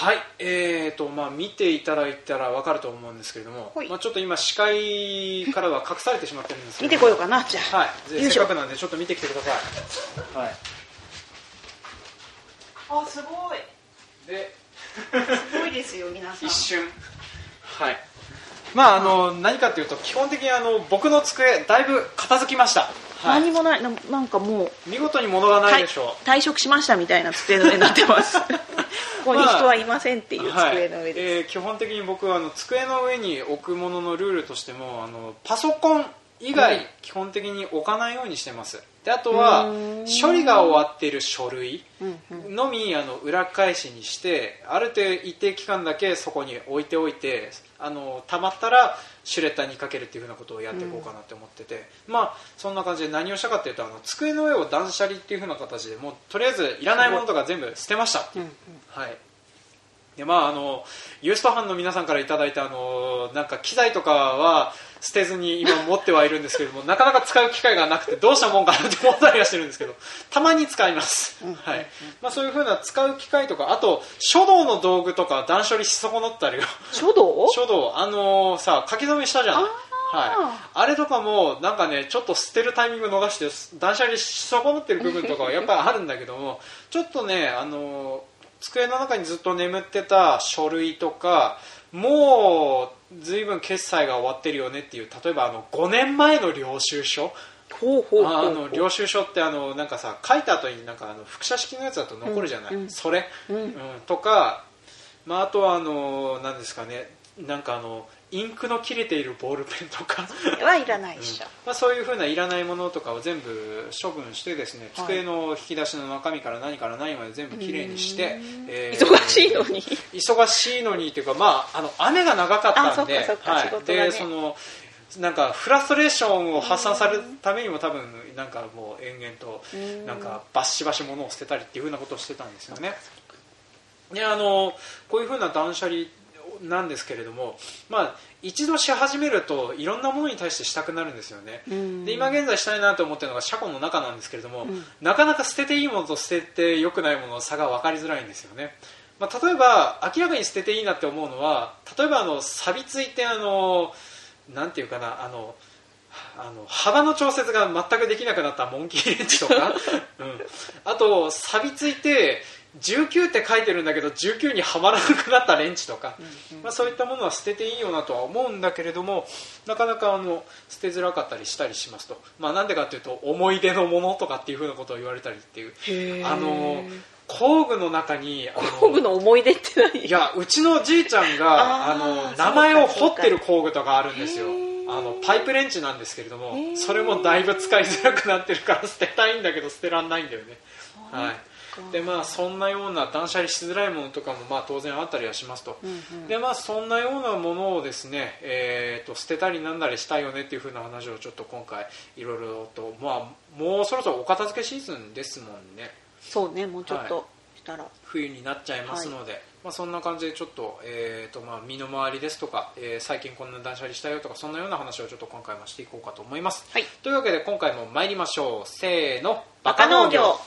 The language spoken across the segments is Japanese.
はいえーとまあ、見ていただいたら分かると思うんですけれども、まあ、ちょっと今視界からは隠されてしまってるんですけど見てこようかなじゃあ、はい、せっかくなんでちょっと見てきてください、はい、あすごい。ですごいですよ皆さん。一瞬。はい。まああの何かというと基本的にあの僕の机だいぶ片付きました、はい、何もないななんかもう見事に物がないでしょう。退職しましたみたいな机の上になってますここに人はいませんっていう机の上です、まあはい、えー、基本的に僕はあの机の上に置くもののルールとしてもあのパソコン以外、基本的に置かないようにしてますであとは処理が終わっている書類のみあの裏返しにしてある程度一定期間だけそこに置いておいてあのたまったらシュレッダーにかけるっていうふうなことをやっていこうかなって思ってて、うん、まあそんな感じで何をしたかっていうとあの机の上を断捨離っていうふうな形でもうとりあえずいらないものとか全部捨てました、うんうん、はい。でまああのユーストファンの皆さんからいただいたあのなんか機材とかは捨てずに今持ってはいるんですけれどもなかなか使う機会がなくてどうしたもんかなって思ったりはしてるんですけどたまに使います、はい。まあ、そういうふうな使う機会とかあと書道の道具とか断捨離し損なったり書道？書道。あのー、さ書き初めしたじゃんはい、あれとかもなんかねちょっと捨てるタイミング逃して断捨離し損なってる部分とかは やっぱりあるんだけどもちょっとねあの机の中にずっと眠ってた書類とかもう随分決済が終わってるよねっていう例えばあの5年前の領収書。あの領収書ってあのなんかさ書いた後になんかあの複写式のやつだと残るじゃない、うん、それ、うん、うん、とか、まあ、あとはあの何ですかね。なんかあのインクの切れているボールペンとか。はいらないでしょ、うん、まあ、そういうふうないらないものとかを全部処分してですね、はい、机の引き出しの中身から何から何まで全部きれいにして、えー、忙しいのに？忙しいのにっていうか、まあ、あの雨が長かったんではい、でそのなんかフラストレーションを発散されるためにも多分なんかもう延々となんかバシバシ物を捨てたりっていうふうなことをしてたんですよね。であのこういうふうな断捨離なんですけれども、まあ、一度し始めるといろんなものに対してしたくなるんですよね、で今現在したいなと思ってるのが車庫の中なんですけれども、うん、なかなか捨てていいものと捨ててよくないものの差が分かりづらいんですよね、まあ、例えば明らかに捨てていいなって思うのは例えばあの錆びついてあのなんていうかなあのあの幅の調節が全くできなくなったモンキーレンチとか、うん、あと錆びついて19って書いてるんだけど19にはまらなくなったレンチとか、うんうん、まあ、そういったものは捨てていいよなとは思うんだけれどもなかなかあの捨てづらかったりしたりしますと、まあ、なんでかというと思い出のものとかっていうふうなことを言われたりっていう。あの工具の中に工具の思い出って何いやうちのじいちゃんがあの名前を彫ってる工具とかあるんですよ。あのパイプレンチなんですけれどもそれもだいぶ使いづらくなってるから捨てたいんだけど捨てらんないんだよね。はいでまあそんなような断捨離しづらいものとかもまあ当然あったりはしますと、うんうん、でまあそんなようなものをですね、えーと、捨てたりなんだりしたいよねっていうふうな話をちょっと今回いろいろとまあもうそろそろお片付けシーズンですもんね。そうねもうちょっとしたら、はい、冬になっちゃいますので、はい、まあ、そんな感じでちょっと,、えーとまあ、身の回りですとか、えー、最近こんな断捨離したよとかそんなような話をちょっと今回もしていこうかと思います、はい、というわけで今回も参りましょう。せーの。バカ農業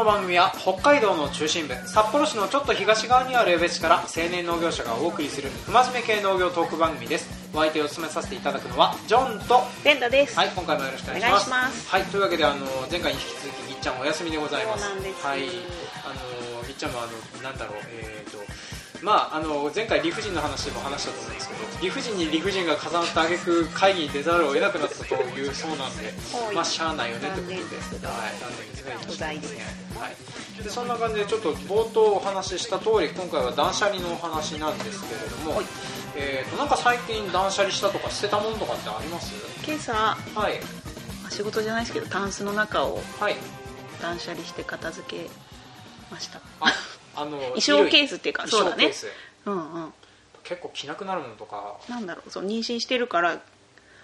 の番組は北海道の中心部札幌市のちょっと東側にある江別市から青年農業者がお送りする不真面目系農業トーク番組です。お相手を務めさせていただくのはジョンとベンダです。はい今回もよろしくお願いします。はいというわけであの前回に引き続きみっちゃんお休みでございます。はい。あのみっちゃんもあのなんだろうえっ、ー、とまあ、あの前回理不尽の話でも話したと思うんですけど理不尽に理不尽が重なった挙句会議に出ざるを得なくなったというそうなんで、まあ、しゃあないよねということで、はい、残念です。ね、はい、でそんな感じでちょっと冒頭お話しした通り今回は断捨離のお話なんですけれども、はい、えーと、なんか最近断捨離したとか捨てたものとかってあります？今朝、はい、仕事じゃないですけどタンスの中を断捨離して片付けました。あの衣装ケースっていうかそうだね。うんうん。結構着なくなるものとか。なんだろうそう妊娠してるから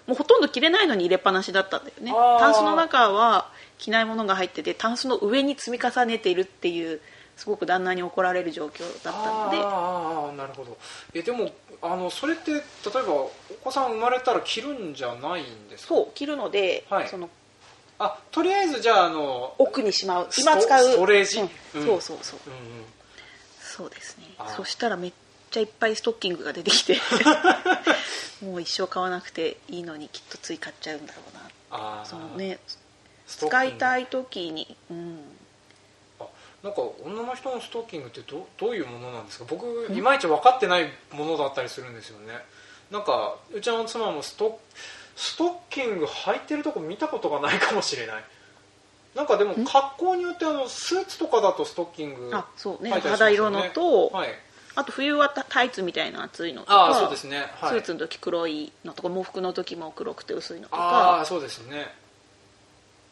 もうほとんど着れないのに入れっぱなしだったんだよね。タンスの中は着ないものが入っててタンスの上に積み重ねているっていうすごく旦那に怒られる状況だったので。ああなるほど。えでもあのそれって例えばお子さん生まれたら着るんじゃないんですか？そう着るので、はい、そのあとりあえずじゃああの奥にしまう。今使う。ストレージ、うん、そうそうそう、うんうん、そうですね。そしたらめっちゃいっぱいストッキングが出てきて。もう一生買わなくていいのにきっとつい買っちゃうんだろうな。そのね使いたい時に。うん。なんか女の人のストッキングってどどういうものなんですか？僕いまいち分かってないものだったりするんですよね。なんかうちの妻もストストッキング履いてるとこ見たことがないかもしれないなんかでも格好によってあのスーツとかだとストッキング、あそうね。肌色のと、はい、あと冬はタイツみたいな厚いのとか。あそうですね、はい、スーツの時黒いのとか喪服の時も黒くて薄いのとか。ああそうですね。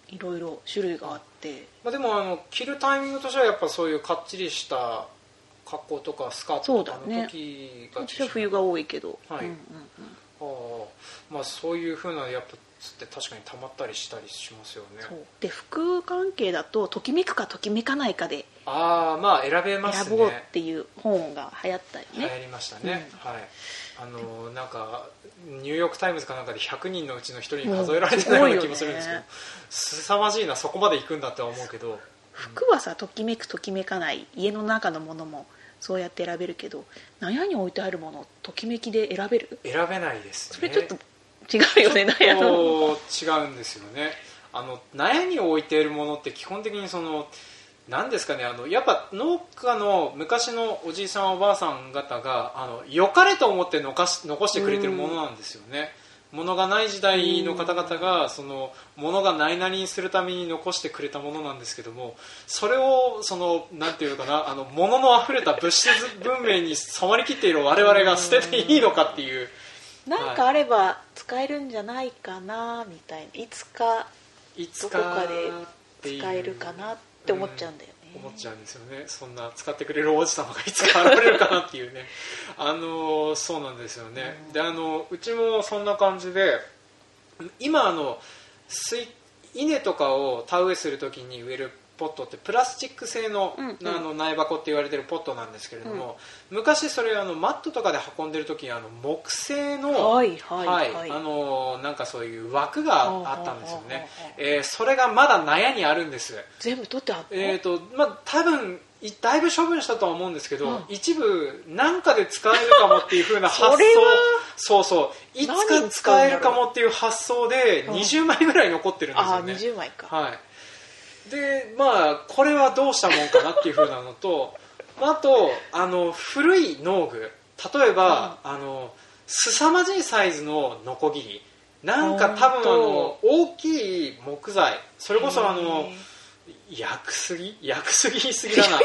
いろいろ種類があって、まあ、でもあの着るタイミングとしてはやっぱそういうかっちりした格好とかスカートとかの時が、ね、私は冬が多いけど、はい、うんうんうん。あまあ、そういうふうなやっぱって確かにたまったりしたりしますよね。で服関係だとときめくかときめかないかでああまあ選べますね。選ぼうっていう本が流行ったよね。流行りましたね、うん、はい。あのなんかニューヨーク・タイムズかなんかで100人のうちの1人に数えられてないような気もするんですけど、すさまじいなそこまで行くんだって思うけど。服はさときめくときめかない家の中のものもそうやって選べるけど納屋に置いてあるものときめきで選べる？選べないです、ね、それちょっと違うよね納屋の。違うんですよね。あの納屋に置いているものって基本的にその何ですかねあのやっぱ農家の昔のおじいさんおばあさん方があの良かれと思って残し残してくれてるものなんですよね、物がない時代の方々がその物がないなりにするために残してくれたものなんですけどもそれをそのなんていうかなあの物の溢れた物質文明に染まりきっている我々が捨てていいのかっていうなんかあれば使えるんじゃないかなみたいな。いつかどこかで使えるかなって思っちゃうんだよね、思っちゃうんですよね。そんな使ってくれる王子様がいつか現れるかなっていうね。あのそうなんですよね、うん、であのうちもそんな感じで今あの水稲とかを田植えするときに植えるポットってプラスチック製の,、あの苗箱って言われてるポットなんですけれども、昔それあのマットとかで運んでる時あの木製の、はいはいはい、あのなんかそういう枠があったんですよね、えー、それがまだ納屋にあるんです。全部取ってあるえっ、ー、とまあ多分だいぶ処分したとは思うんですけど、うん、一部何かで使えるかもっていうふうな 発想そうそう。いつか使えるかもっていう発想で20枚ぐらい残ってるんですよね、あ20枚か。はいでまあこれはどうしたもんかなっていうふうなのと あとあの古い農具。例えば、うん、あの凄まじいサイズのノコギリ。なんか多分あの大きい木材。それこそあの焼くすぎ？焼くすぎだな。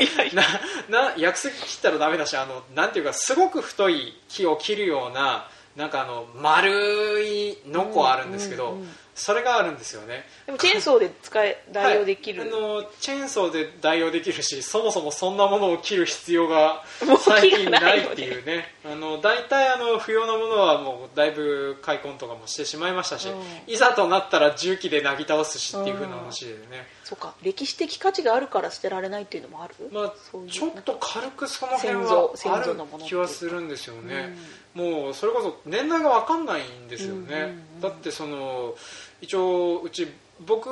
なな焼くすぎ切ったらダメだしあのなんていうかすごく太い木を切るようななんかあの丸いノコあるんですけど、うんうんうん。それがあるんですよね。でもチェーンソーで使え代用できる、はい、あのチェーンソーで代用できるしそもそもそんなものを切る必要が最近ないっていうね。あの大体あの不要なものはもうだいぶ開墾とかもしてしまいましたし、うん、いざとなったら重機でなぎ倒すしっていうふうな話でね、うん、そうか。歴史的価値があるから捨てられないっていうのもある、まあ、ちょっと軽くその辺はある気はするんですよね、うん、もうそれこそ年代が分かんないんですよね、だってその一応うち僕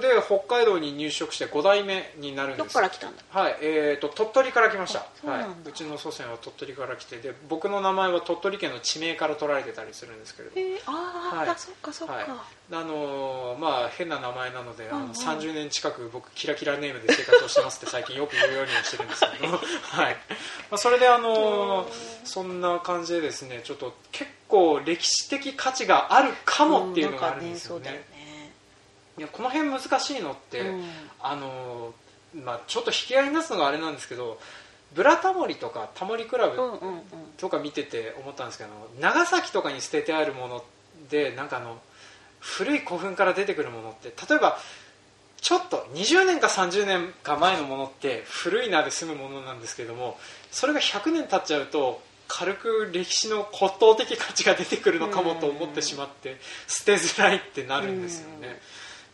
で北海道に入植して5代目になるんです。どこから来たんだ？はいえーと、鳥取から来ました。はい、うちの祖先は鳥取から来てで僕の名前は鳥取県の地名から取られてたりするんですけれど、えー、ああ、はい、そっかそっか、はい、あのー、まあ変な名前なので、あの30年近く僕キラキラネームで生活をしてますって 最近よく言うようにはしてるんですけど はい、まあ、それであのー、そんな感じでですねちょっと結構歴史的価値があるかもっていうのがあるんですよね、いやこの辺難しいのって、うん、あのまあ、ちょっと引き合いに出すのがあれなんですけど「ブラタモリ」とか「タモリクラブ」とか見てて思ったんですけど、長崎とかに捨ててあるものでなんかあの古い古墳から出てくるものって例えばちょっと20年か30年か前のものって古いなで済むものなんですけどもそれが100年経っちゃうと軽く歴史の骨董的価値が出てくるのかもと思ってしまって捨てづらいってなるんですよね。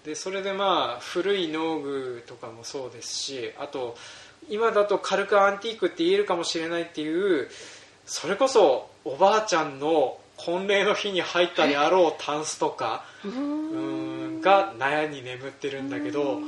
でそれでまあ古い農具とかもそうですしあと今だと軽くアンティークって言えるかもしれないっていうそれこそおばあちゃんの婚礼の日に入ったであろうタンスとかうんが納屋に眠ってるんだけど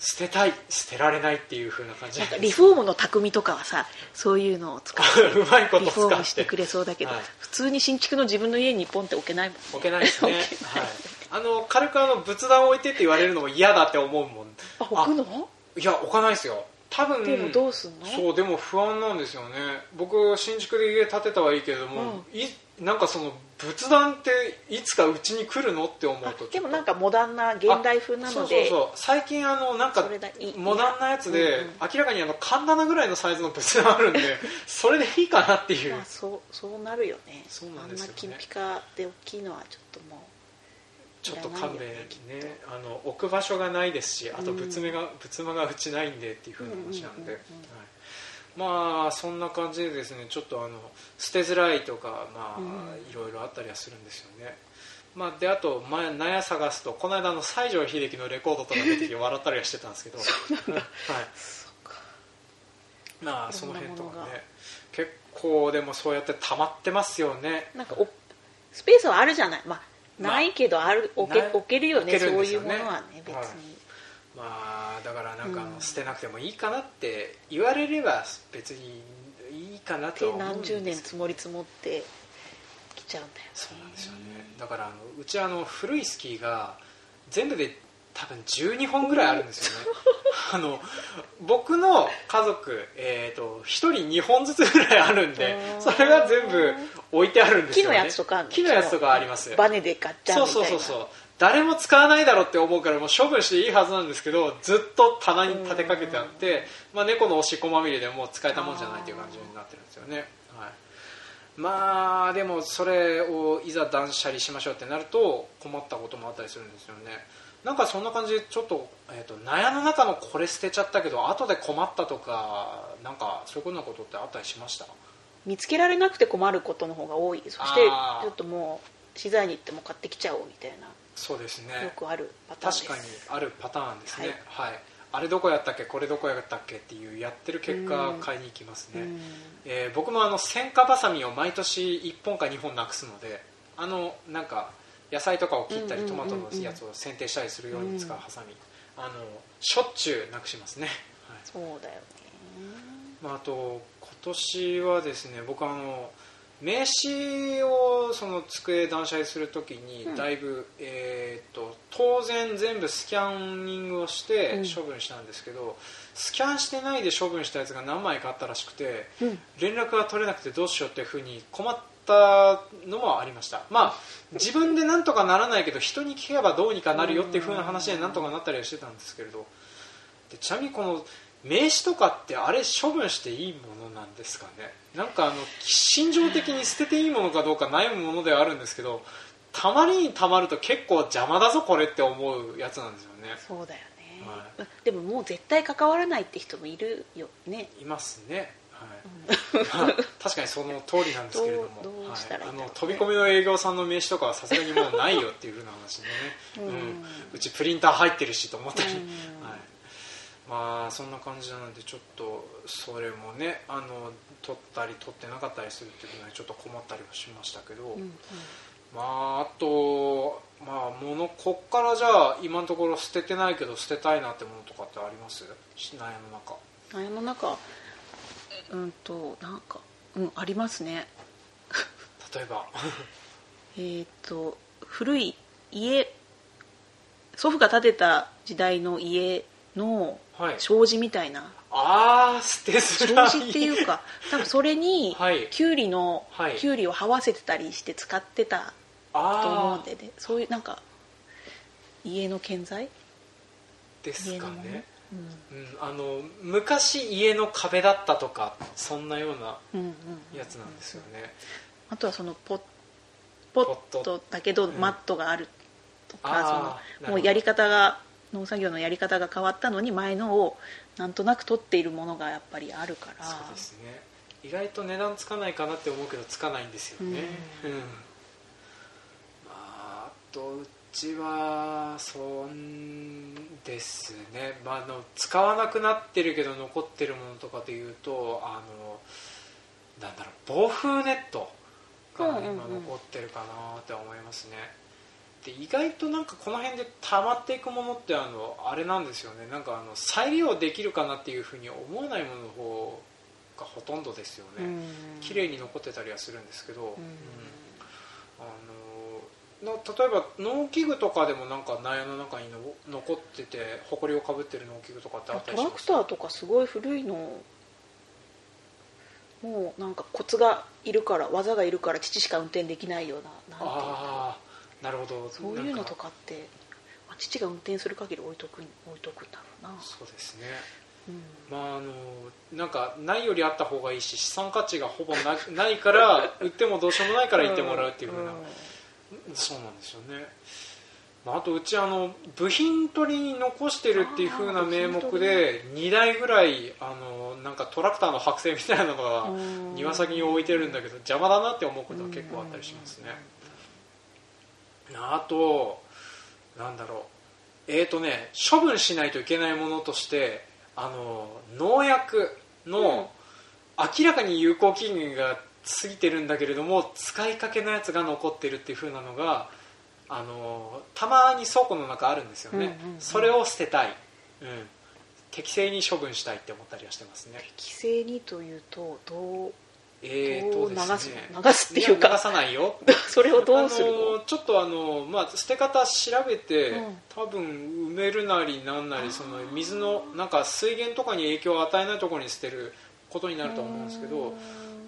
捨てたい捨てられないっていう風な感じ。リフォームの匠とかはさそういうのを使って うまいことリフォームしてくれそうだけど、はい、普通に新築の自分の家にポンって置けないもん、ね、置けないですね。はいあの軽くあの仏壇置いてって言われるのも嫌だって思うもん。あ置くの？いや置かないですよ。多分でもどうすんの？そうでも不安なんですよね。僕新築で家建てたはいいけれども、うん、いなんかその仏壇っていつかうちに来るのって思うとでもなんかモダンな現代風なので。そうそう最近あのなんかモダンなやつで、うんうん、明らかにあの神棚ぐらいのサイズの仏壇あるんで それでいいかなっていう、まあ、そうそうなるよね。そうなんですよ、ね、あんな金ピカで大きいのはちょっともうちょっと勘弁ね。あの置く場所がないですしあと仏間が,、仏間がうちないんでっていうふうな話なんで、はい、まあそんな感じでですねちょっとあの捨てづらいとかまあ、いろいろあったりはするんですよね。まあ、であと前納屋探すとこの間の西城秀樹のレコードとか出てきて笑ったりはしてたんですけど。はい。まあその辺とかね。結構でもそうやって溜まってますよね。なんかおスペースはあるじゃない、まあ、ないけどある置け置けるよね、ね、そういうものはね別に、はい、まあだからなんか捨てなくてもいいかなって言われれば別にいいかなと何十年積もり積もってきちゃうんだよ、ね、そうなんですよね。だからあのうちあの古いスキーが全部で多分12本ぐらいあるんですよね。あの僕の家族、えーと、1人2本ずつぐらいあるんでそれが全部置いてあるんですよ、ね、木のやつとか木のやつとかあります。バネで買っちゃうそうそうそうそう。誰も使わないだろうって思うからもう処分していいはずなんですけどずっと棚に立てかけてあって、まあ、猫のおしっこまみれでもう使えたもんじゃないっていう感じになってるんですよね、はい、まあでもそれをいざ断捨離しましょうってなると困ったこともあったりするんですよね。なんかそんな感じでちょっと,、えーと、納屋の中のこれ捨てちゃったけど後で困ったとかなんかそういうふうなことってあったりしました？見つけられなくて困ることの方が多い。そしてちょっともう資材に行っても買ってきちゃおうみたいなそうですね。よくあるパターン確かにあるパターンですね、はい、はい、あれどこやったっけ？これどこやったっけ？っていうやってる結果買いに行きますね、えー、僕もあの選果ばさみを毎年1本か2本なくすのであのなんか野菜とかを切ったりトマトのやつを剪定したりするように使うハサミ、あのしょっちゅうなくしますね、はい、そうだよね、まあ、あと今年はですね僕あの名刺をその机断捨離するときにだいぶ、うん、えーと、当然全部スキャンニングをして処分したんですけど、うん、スキャンしてないで処分したやつが何枚かあったらしくて、うん、連絡が取れなくてどうしようっていうふうに困ったのもありました。まあ自分でなんとかならないけど人に聞けばどうにかなるよっていうふうな話でなんとかなったりはしてたんですけれど。でちなみにこの名刺とかってあれ処分していいものなんですかね？なんかあの心情的に捨てていいものかどうか悩むものではあるんですけどたまりにたまると結構邪魔だぞこれって思うやつなんですよね。そうだよね、はい、でももう絶対関わらないって人もいるよね。いますね。はい。まあ、確かにその通りなんですけれども。あの飛び込みの営業さんの名刺とかはさすがにもうないよっていうふうな話でね、うん、うん、うちプリンター入ってるしと思ったり、はいまあそんな感じなのでちょっとそれもねあの取ったり取ってなかったりするっていうのはちょっと困ったりはしましたけど、うんうん、まああとまあ物こっからじゃあ今のところ捨ててないけど捨てたいなってものとかってあります？悩の中。悩の中うんとなんかうんありますね。例えば。えっと古い家祖父が建てた時代の家の障子みたいな、はい、ああ捨てづらい。障子っていうか多分それにきゅうりの、はい、きゅうりを這わせてたりして使ってたと思うんでね。そういうなんか家の建材？ですかね、うん、うん、あの昔家の壁だったとかそんなようなやつなんですよね、あとはそのポポットだけどマットがあるとか、そのもうやり方が農作業のやり方が変わったのに前のをなんとなく取っているものがやっぱりあるから。そうですね。意外と値段つかないかなって思うけどつかないんですよね、うん、うん、まあ、あとうちはそんですね、まあ、あの使わなくなってるけど残ってるものとかでいうとあのなんだろう防風ネットが今残ってるかなって思いますね、で意外となんかこの辺で溜まっていくものってあのあれなんですよね。なんかあの再利用できるかなっていうふうに思わないものの方がほとんどですよね、綺麗に残ってたりはするんですけど、うん、あの例えば農機具とかでもなんか納屋の中にの残ってて埃をかぶってる農機具とかってあったりしますトラクターとかすごい古いのもうなんかコツがいるから技がいるから父しか運転できないようななんていうかなるほど。そういうのとかってまあ、父が運転する限り置いとく置いとくんだろうな。そうですね、うん、まああのなんかないよりあった方がいいし資産価値がほぼな ないから売ってもどうしようもないから言ってもらうっていうふうな、うん、そうなんですよね。あとうちあの部品取りに残してるっていう風な名目で2台ぐらいあのなんかトラクターの剥製みたいなのが庭先に置いてるんだけど邪魔だなって思うことは結構あったりしますねあとなんだろう。えっ、ー、とね処分しないといけないものとしてあの農薬の明らかに有効期限が過ぎてるんだけれども使いかけのやつが残ってるっていう風なのがあのたまに倉庫の中あるんですよね、うんうんうん、それを捨てたい、うん、適正に処分したいって思ったりはしてますね。適正にというとどうえーと流す流すっていうか。流さないよ。それをどうするの？ちょっとあの、まあ、捨て方調べて、うん、多分埋めるなりなんなりその水のなんか水源とかに影響を与えないところに捨てることになると思うんですけど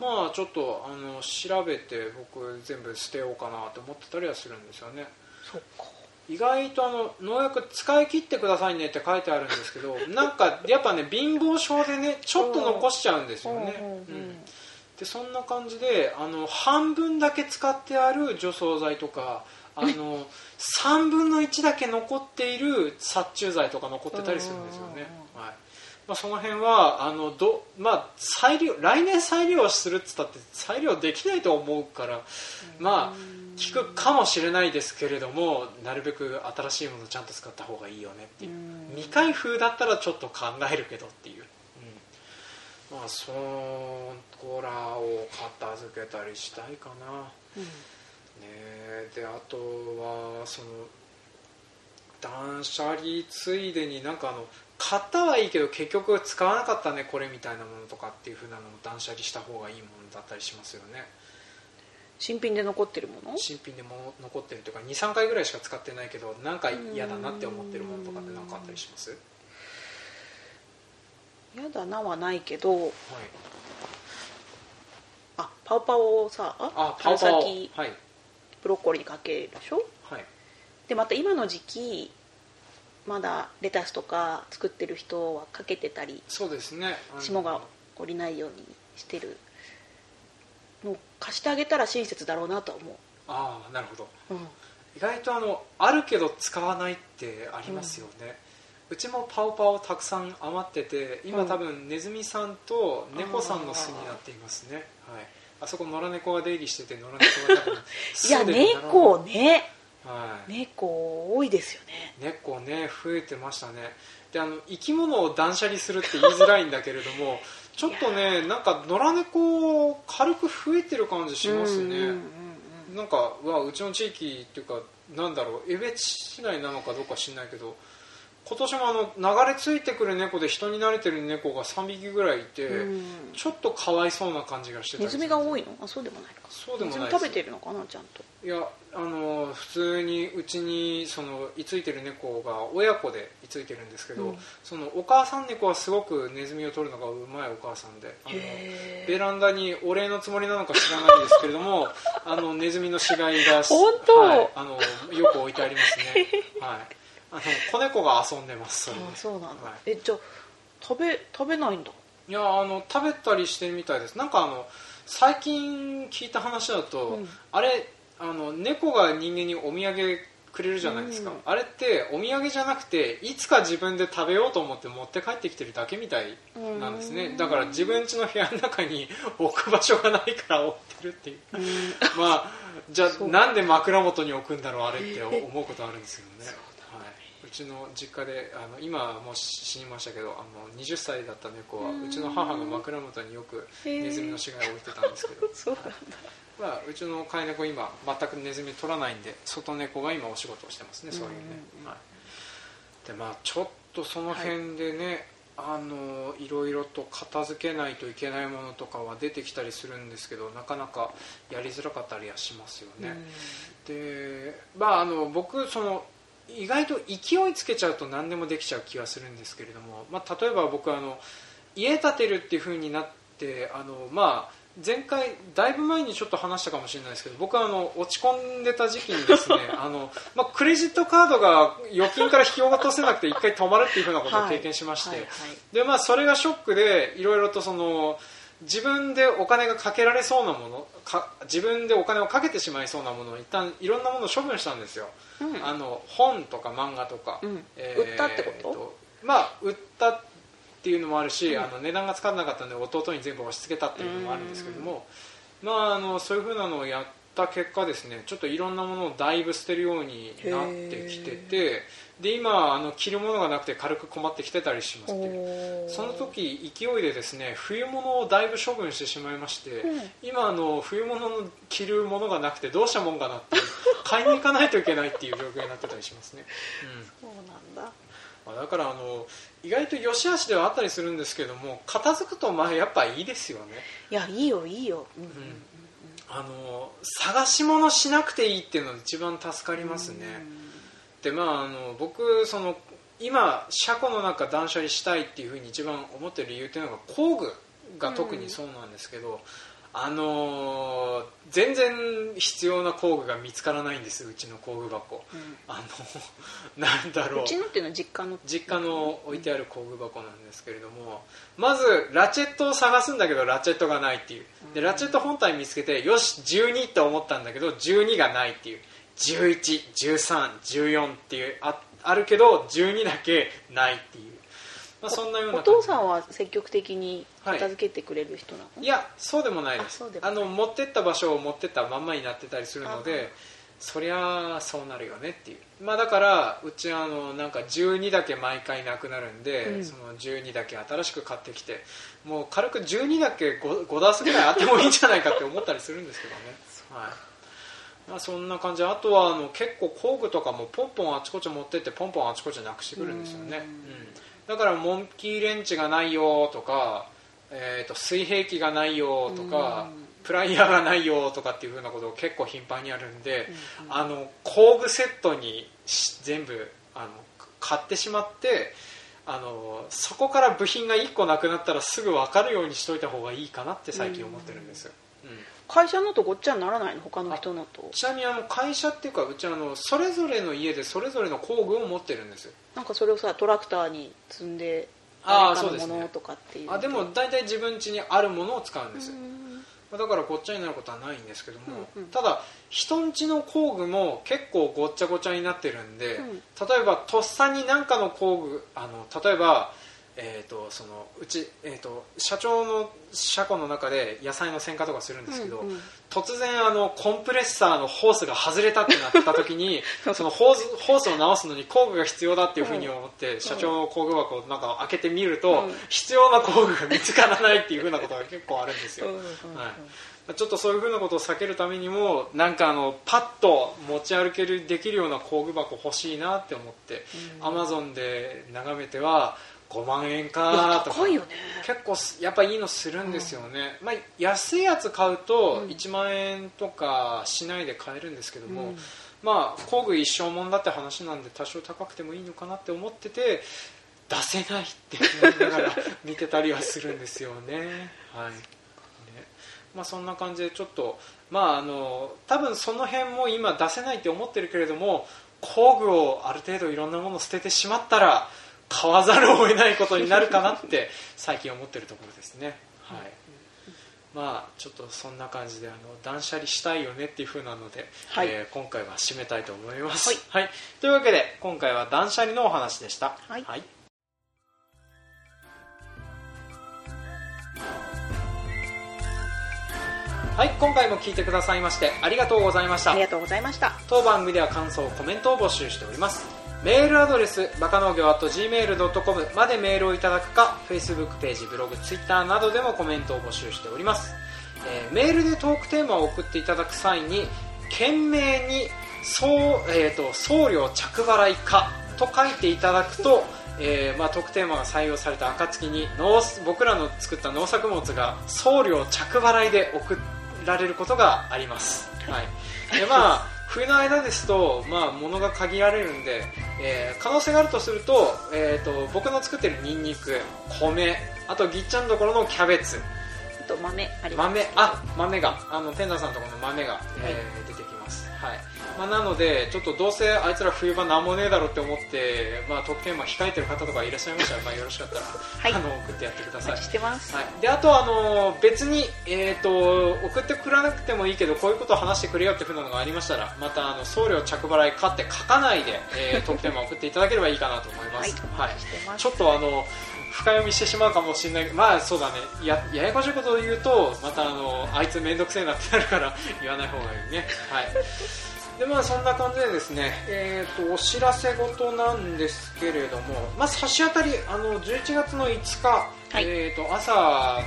まあちょっとあの調べて僕全部捨てようかなと思ってたりはするんですよね。意外とあの農薬使い切ってくださいねって書いてあるんですけどなんかやっぱね貧乏症でねちょっと残しちゃうんですよね、うんでそんな感じであの半分だけ使ってある除草剤とかあの 3分の1だけ残っている殺虫剤とか残ってたりするんですよね、はい。まあ、その辺はあのど、まあ、再利用来年再利用するっつったって再利用できないと思うから、まあ効くかもしれないですけれどもなるべく新しいものをちゃんと使った方がいいよねっていう。未開封だったらちょっと考えるけどっていう、うん、まあそこらを片付けたりしたいかな、うん、ねであとはその断捨離ついでになんかあの買ったはいいけど結局使わなかったねこれみたいなものとかっていうふうなのを断捨離した方がいいものだったりしますよね。新品で残ってるもの？新品でも残ってるというか23回ぐらいしか使ってないけどなんか嫌だなって思ってるものとかって何かあったりします？嫌だなはないけど、はい、あパオパオをさあ春先、はい、ブロッコリーにかけるでしょ、はい、でまた今の時期まだレタスとか作ってる人はかけてたりそうですね。霜が降りないようにしてるの貸してあげたら親切だろうなと思う。ああなるほど、うん、意外とあのあるけど使わないってありますよね、うん、ちもパオパオたくさん余ってて今多分ネズミさんと猫さんの巣になっていますね、はい、あそこ野良猫が出入りしてて野良猫が多分 いや猫ね。はい、猫多いですよね。猫ね増えてましたね。であの生き物を断捨離するって言いづらいんだけれども ちょっとねなんか野良猫軽く増えてる感じしますね、なんかわうちの地域っていうかなんだろう江別市内なのかどうか知らないけど今年もあの流れ着いてくる猫で人に慣れてる猫が3匹ぐらいいて、うん、ちょっとかわいそうな感じがしてたネズミが多いの？あそうでもないか。そうでもない食べてるのかなちゃんと。いやあの普通にうちにその居ついてる猫が親子で居ついてるんですけど、うん、そのお母さん猫はすごくネズミを取るのがうまいお母さんであのベランダにお礼のつもりなのか知らないですけれども あのネズミの死骸が本当、はい、あのよく置いてありますね。はい あの子猫が遊んでますそあそうなんだ、はい、えじゃあ食べ食べないんだいやあの食べたりしてるみたいです。なんかあの最近聞いた話だと、うん、あれあの猫が人間にお土産くれるじゃないですか、うん、あれってお土産じゃなくていつか自分で食べようと思って持って帰ってきてるだけみたいなんですね、だから自分家の部屋の中に置く場所がないから置ってるっていう、まあじゃあ なんで枕元に置くんだろうあれって思うことあるんですよね、はい、うちの実家であの今もう死にましたけどあの20歳だった猫はうちの母の枕元によくネズミの死骸を置いてたんですけど。そうなんだ。まあ、うちの飼い猫今全くネズミ取らないんで外猫が今お仕事をしてますねそういうね、はい、でまあちょっとその辺でね、はい、あのいろいろと片付けないといけないものとかは出てきたりするんですけどなかなかやりづらかったりはしますよね、でまああの僕その意外と勢いつけちゃうと何でもできちゃう気がするんですけれども、まあ、例えば僕あの家建てるっていう風になってあのまあ前回だいぶ前にちょっと話したかもしれないですけど僕はあの落ち込んでた時期にですね あの、まあ、クレジットカードが預金から引き落とせなくて一回止まるっていうふうなことを経験しまして、はいはいはい、でまあ、それがショックでいろいろとその自分でお金がかけられそうなものか自分でお金をかけてしまいそうなものを一旦いろんなものを処分したんですよ、うん、あの本とか漫画とか、うん、えー、売ったってこと？まあ売ったっていうのもあるし、うん、あの値段がつかなかったので弟に全部押し付けたっていうのもあるんですけども、まあ、あのそういうふうなのをやった結果ですねちょっといろんなものをだいぶ捨てるようになってきててで今あの着るものがなくて軽く困ってきてたりしますってその時勢いでですね冬物をだいぶ処分してしまいまして、うん、今あの冬物の着るものがなくてどうしたもんかなって 買いに行かないといけないっていう状況になってたりしますね。うん、そうなんだ。だからあの意外と良し悪しではあったりするんですけども片付くとまあやっぱいいですよね。いやいいよいいよ、うん。うん、あの探し物しなくていいっていうのが一番助かりますね、でまああの僕その今車庫の中断捨離したいっていうふうに一番思ってる理由っていうのが工具が特にそうなんですけど、あのー、全然必要な工具が見つからないんですうちの工具箱、うん、あのなんだろう。うちのっていうのは実家の。実家の置いてある工具箱なんですけれどもまずラチェットを探すんだけどラチェットがないっていう。でラチェット本体見つけてよし12って思ったんだけど12がないっていう。111314っていうああるけど12だけないっていうまあ、そんなようなお父さんは積極的に片付けてくれる人なの、はい、いやそうでもないです。あの持ってった場所を持ってったまんまになってたりするのでそりゃそうなるよねっていう、まあ、だからうちはあのなんか12だけ毎回なくなるんで、うん、その12だけ新しく買ってきてもう軽く12だけ 5, 5ダースぐらいあってもいいんじゃないかって思ったりするんですけどね。はい。まあ、そんな感じ。あとはあの結構工具とかもポンポンあちこち持ってってポンポンあちこちなくしてくるんですよね、うんだからモンキーレンチがないよとか、えー、と水平器がないよとか、プライヤーがないよとかっていうふうなことを結構頻繁にあるんで、あの工具セットに全部あの買ってしまってあのそこから部品が1個なくなったらすぐ分かるようにしといた方がいいかなって最近思ってるんですよ。会社のとごっちゃにならないの？他の人のと？ちなみにあの会社っていうかうちあのそれぞれの家でそれぞれの工具を持ってるんですよなんかそれをさトラクターに積んであかのものとかっていう。あでも大体自分家にあるものを使うんですよ。だからごっちゃになることはないんですけども、うんうん、ただ人んちの工具も結構ごっちゃごちゃになってるんで、うん、例えばとっさに何かの工具あの例えばえーと、そのうち、えーと、社長の車庫の中で野菜の選果とかするんですけど、うんうん、突然あのコンプレッサーのホースが外れたってなった時に そのホースホースを直すのに工具が必要だっていうふうに思って、うん、社長の工具箱をなんか開けてみると、うん、必要な工具が見つからないっていうふうなことが結構あるんですよ。はい。ちょっとそういうふうなことを避けるためにもなんかあのパッと持ち歩けるできるような工具箱欲しいなって思ってアマゾンで眺めては5万円かとか、ね、結構やっぱいいのするんですよね、うん、まあ、安いやつ買うと1万円とかしないで買えるんですけども、うん、まあ工具一生もんだって話なんで多少高くてもいいのかなって思ってて出せないって思いながら見てたりはするんですよね。はい。まあ、そんな感じでちょっと、まあ、あの多分その辺も今出せないって思ってるけれども工具をある程度いろんなものを捨ててしまったら買わざるを得ないことになるかなって最近思ってるところですね。はい。まあちょっとそんな感じであの断捨離したいよねっていう風なので、はい、えー、今回は締めたいと思います、はい、はい、というわけで今回は断捨離のお話でした。はい、はい。はい、今回も聞いてくださいましてありがとうございました。ありがとうございました。当番組では感想コメントを募集しておりますメールアドレスバカ農業 .gmail.com までメールをいただくか Facebook ページブログ Twitter などでもコメントを募集しております、えー、メールでトークテーマを送っていただく際に懸命に送,、えーと、送料着払いかと書いていただくとえーまあ、トークテーマが採用された暁に農僕らの作った農作物が送料着払いで送られることがあります、はい、でまあ冬の間ですと、まあ、物が限られるんで、えー、可能性があるとすると,、えーと、僕の作ってるニンニク米あとぎっちゃんどころのキャベツあと豆あります。豆あ豆があの天田さんのところの豆が、えー、出てきます。はいまあ、なのでちょっとどうせあいつら冬場なんもねえだろうって思って、まあ、特典は控えてる方とかいらっしゃいましたら、まあ、よろしかったら、はい、あの送ってやってください。してます、はい、であとあの別に、えーと、送ってくれなくてもいいけどこういうことを話してくれよってふうなのがありましたらまたあの送料着払いかって書かないで、えー、特典は送っていただければいいかなと思います、はい、はい、ちょっとあの深読みしてしまうかもしれない。まあそうだね。やややこしいことを言うとまたあのあいつ面倒くせえなってなるから言わない方がいいね。はいでまあそんな感じでですね、えーと、お知らせ事なんですけれどもまず差し当たりあの11月の5日、はい、えーと、朝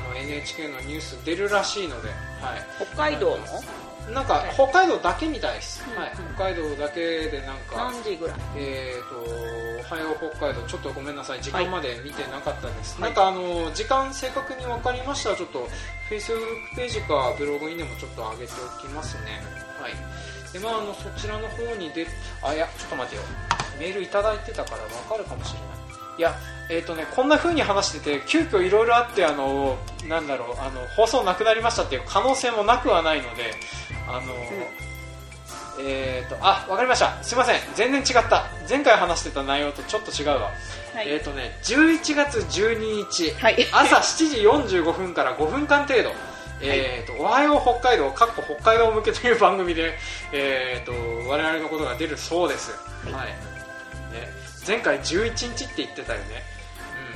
の NHK のニュース出るらしいので、はい、北海道の？なんか北海道だけみたいです、はい、北海道だけでなんか何時ぐらい？えっ、ー、とおはよう北海道ちょっとごめんなさい。時間まで見てなかったです、はい、なんかあの時間正確に分かりました。らちょっとフェイスブックページかブログにでもちょっと上げておきますね。はいでまああのそちらの方にであいやちょっと待てよ。メールいただいてたから分かるかもしれない。いやえーとね、こんな風に話してて急遽いろいろあってあのなんだろうあの放送なくなりましたっていう可能性もなくはないのであの、うん、えっ、ー、とあわかりました。すいません。全然違った。前回話してた内容とちょっと違うわ、はい、えっ、ー、とね11月12日、はい、朝7時45分から5分間程度えーと、おはよう北海道かっこ北海道向けという番組で、えーと、我々のことが出るそうです、はい、はい、ね、前回11日って言ってたよね、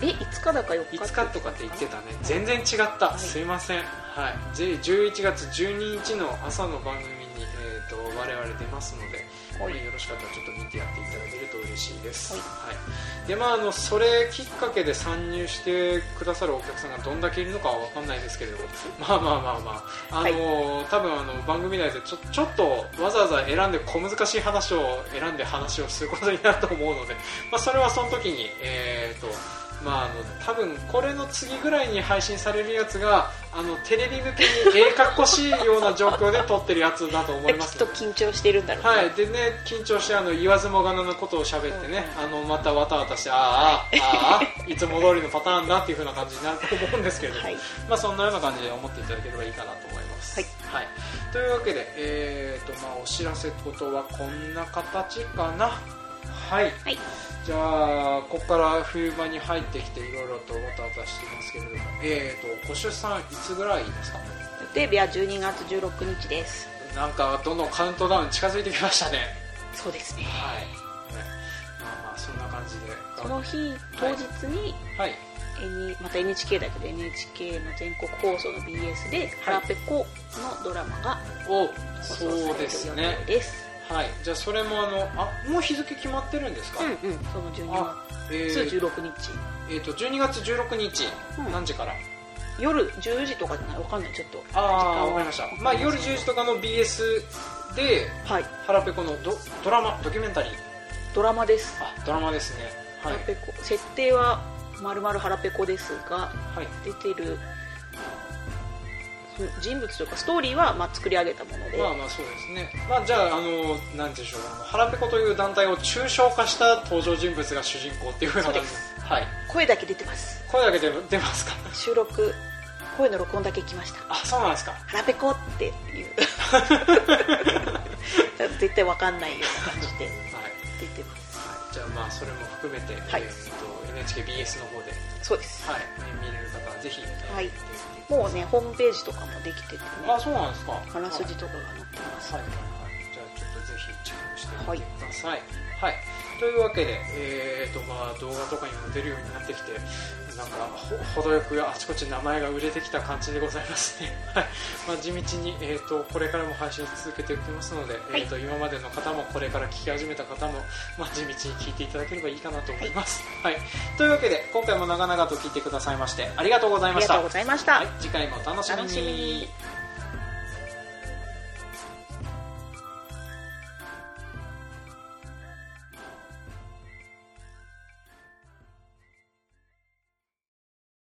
うん、え5日だか4日5日とかって言ってたね。全然違った、はい、すいません、はい、11月12日の朝の番組に、えーと我々出ますのではい、よろしかったらちょっと見てやっていただけると嬉しいです、はい、はい、でまああのそれきっかけで参入してくださるお客さんがどんだけいるのかは分かんないですけれどまあまあまあまああの、はい、多分あの番組内でちょちょっとわざわざ選んで小難しい話を選んで話をすることになると思うので、まあ、それはその時にえっ、ー、とまあ、あの多分これの次ぐらいに配信されるやつがあのテレビ向けにええかっこしいような状況で撮ってるやつだと思います、きっと緊張してるんだろう、ね、はい。でね緊張してあの言わずもがなのことを喋ってね、うん、あのまたわたわたしてああああ いつも通りのパターンだっていう風な感じになると思うんですけれども、はい、まあ、そんなような感じで思っていただければいいかなと思います、はい、はい、というわけで、えーとまあ、お知らせことはこんな形かな。はい、はいじゃあここから冬場に入ってきていろいろとわたわたしてますけれどもえーとご出産いつぐらいですか？予定日は12月16日ですなんかどんどんカウントダウン近づいてきましたね。そうですね。はい。まあまあそんな感じでその日当日に、はい、はい、また NHK だけど NHK の全国放送の BS で「腹ペコ」のドラマが放送される予定です、はいじゃあそれもあのあもう日付決まってるんですか？うんうん。その12月、えー、16日。えっ、ー、と12月16日、うん、何時から？夜10時とかじゃない？わかんない。ちょっと。ああわかりました。まあ夜10時とかの BS で、はい、腹ペコのドドラマドキュメンタリー？ドラマです。あドラマですね、はい、腹ペコ。設定はまるまる腹ペコですが、はい、出てる人物というかストーリーはまあ作り上げたもので。まあまあそうですね、まあ、じゃああのなんでしょう。腹ペコという団体を抽象化した登場人物が主人公っていうふうな感じ。はい、声だけ出てます。声だけ出出ますか？収録声の録音だけ来ました。あそうなんですか。腹ペコっていう。絶対わかんないような感じで。出てます、はい、じゃあまあそれも含めて、はい、えーと NHKBS の方で。そうです、はい、見れる方はぜひ、はい、もうねホームページとかもできててね。あそうなんですか。あらすじとかが載ってます、はいはいはい、じゃあちょっとぜひチェックしてみてください、はい、はい、というわけで、えーとまあ、動画とかにも出るようになってきてなんか程よくあちこち名前が売れてきた感じでございますね、はい。まあ、地道に、えーと、これからも配信続けていきますので、はい、えーと、今までの方もこれから聞き始めた方も、まあ、地道に聞いていただければいいかなと思います、はい、はい、というわけで今回も長々と聞いてくださいましてありがとうございました。ありがとうございました、はい、次回もお楽しみに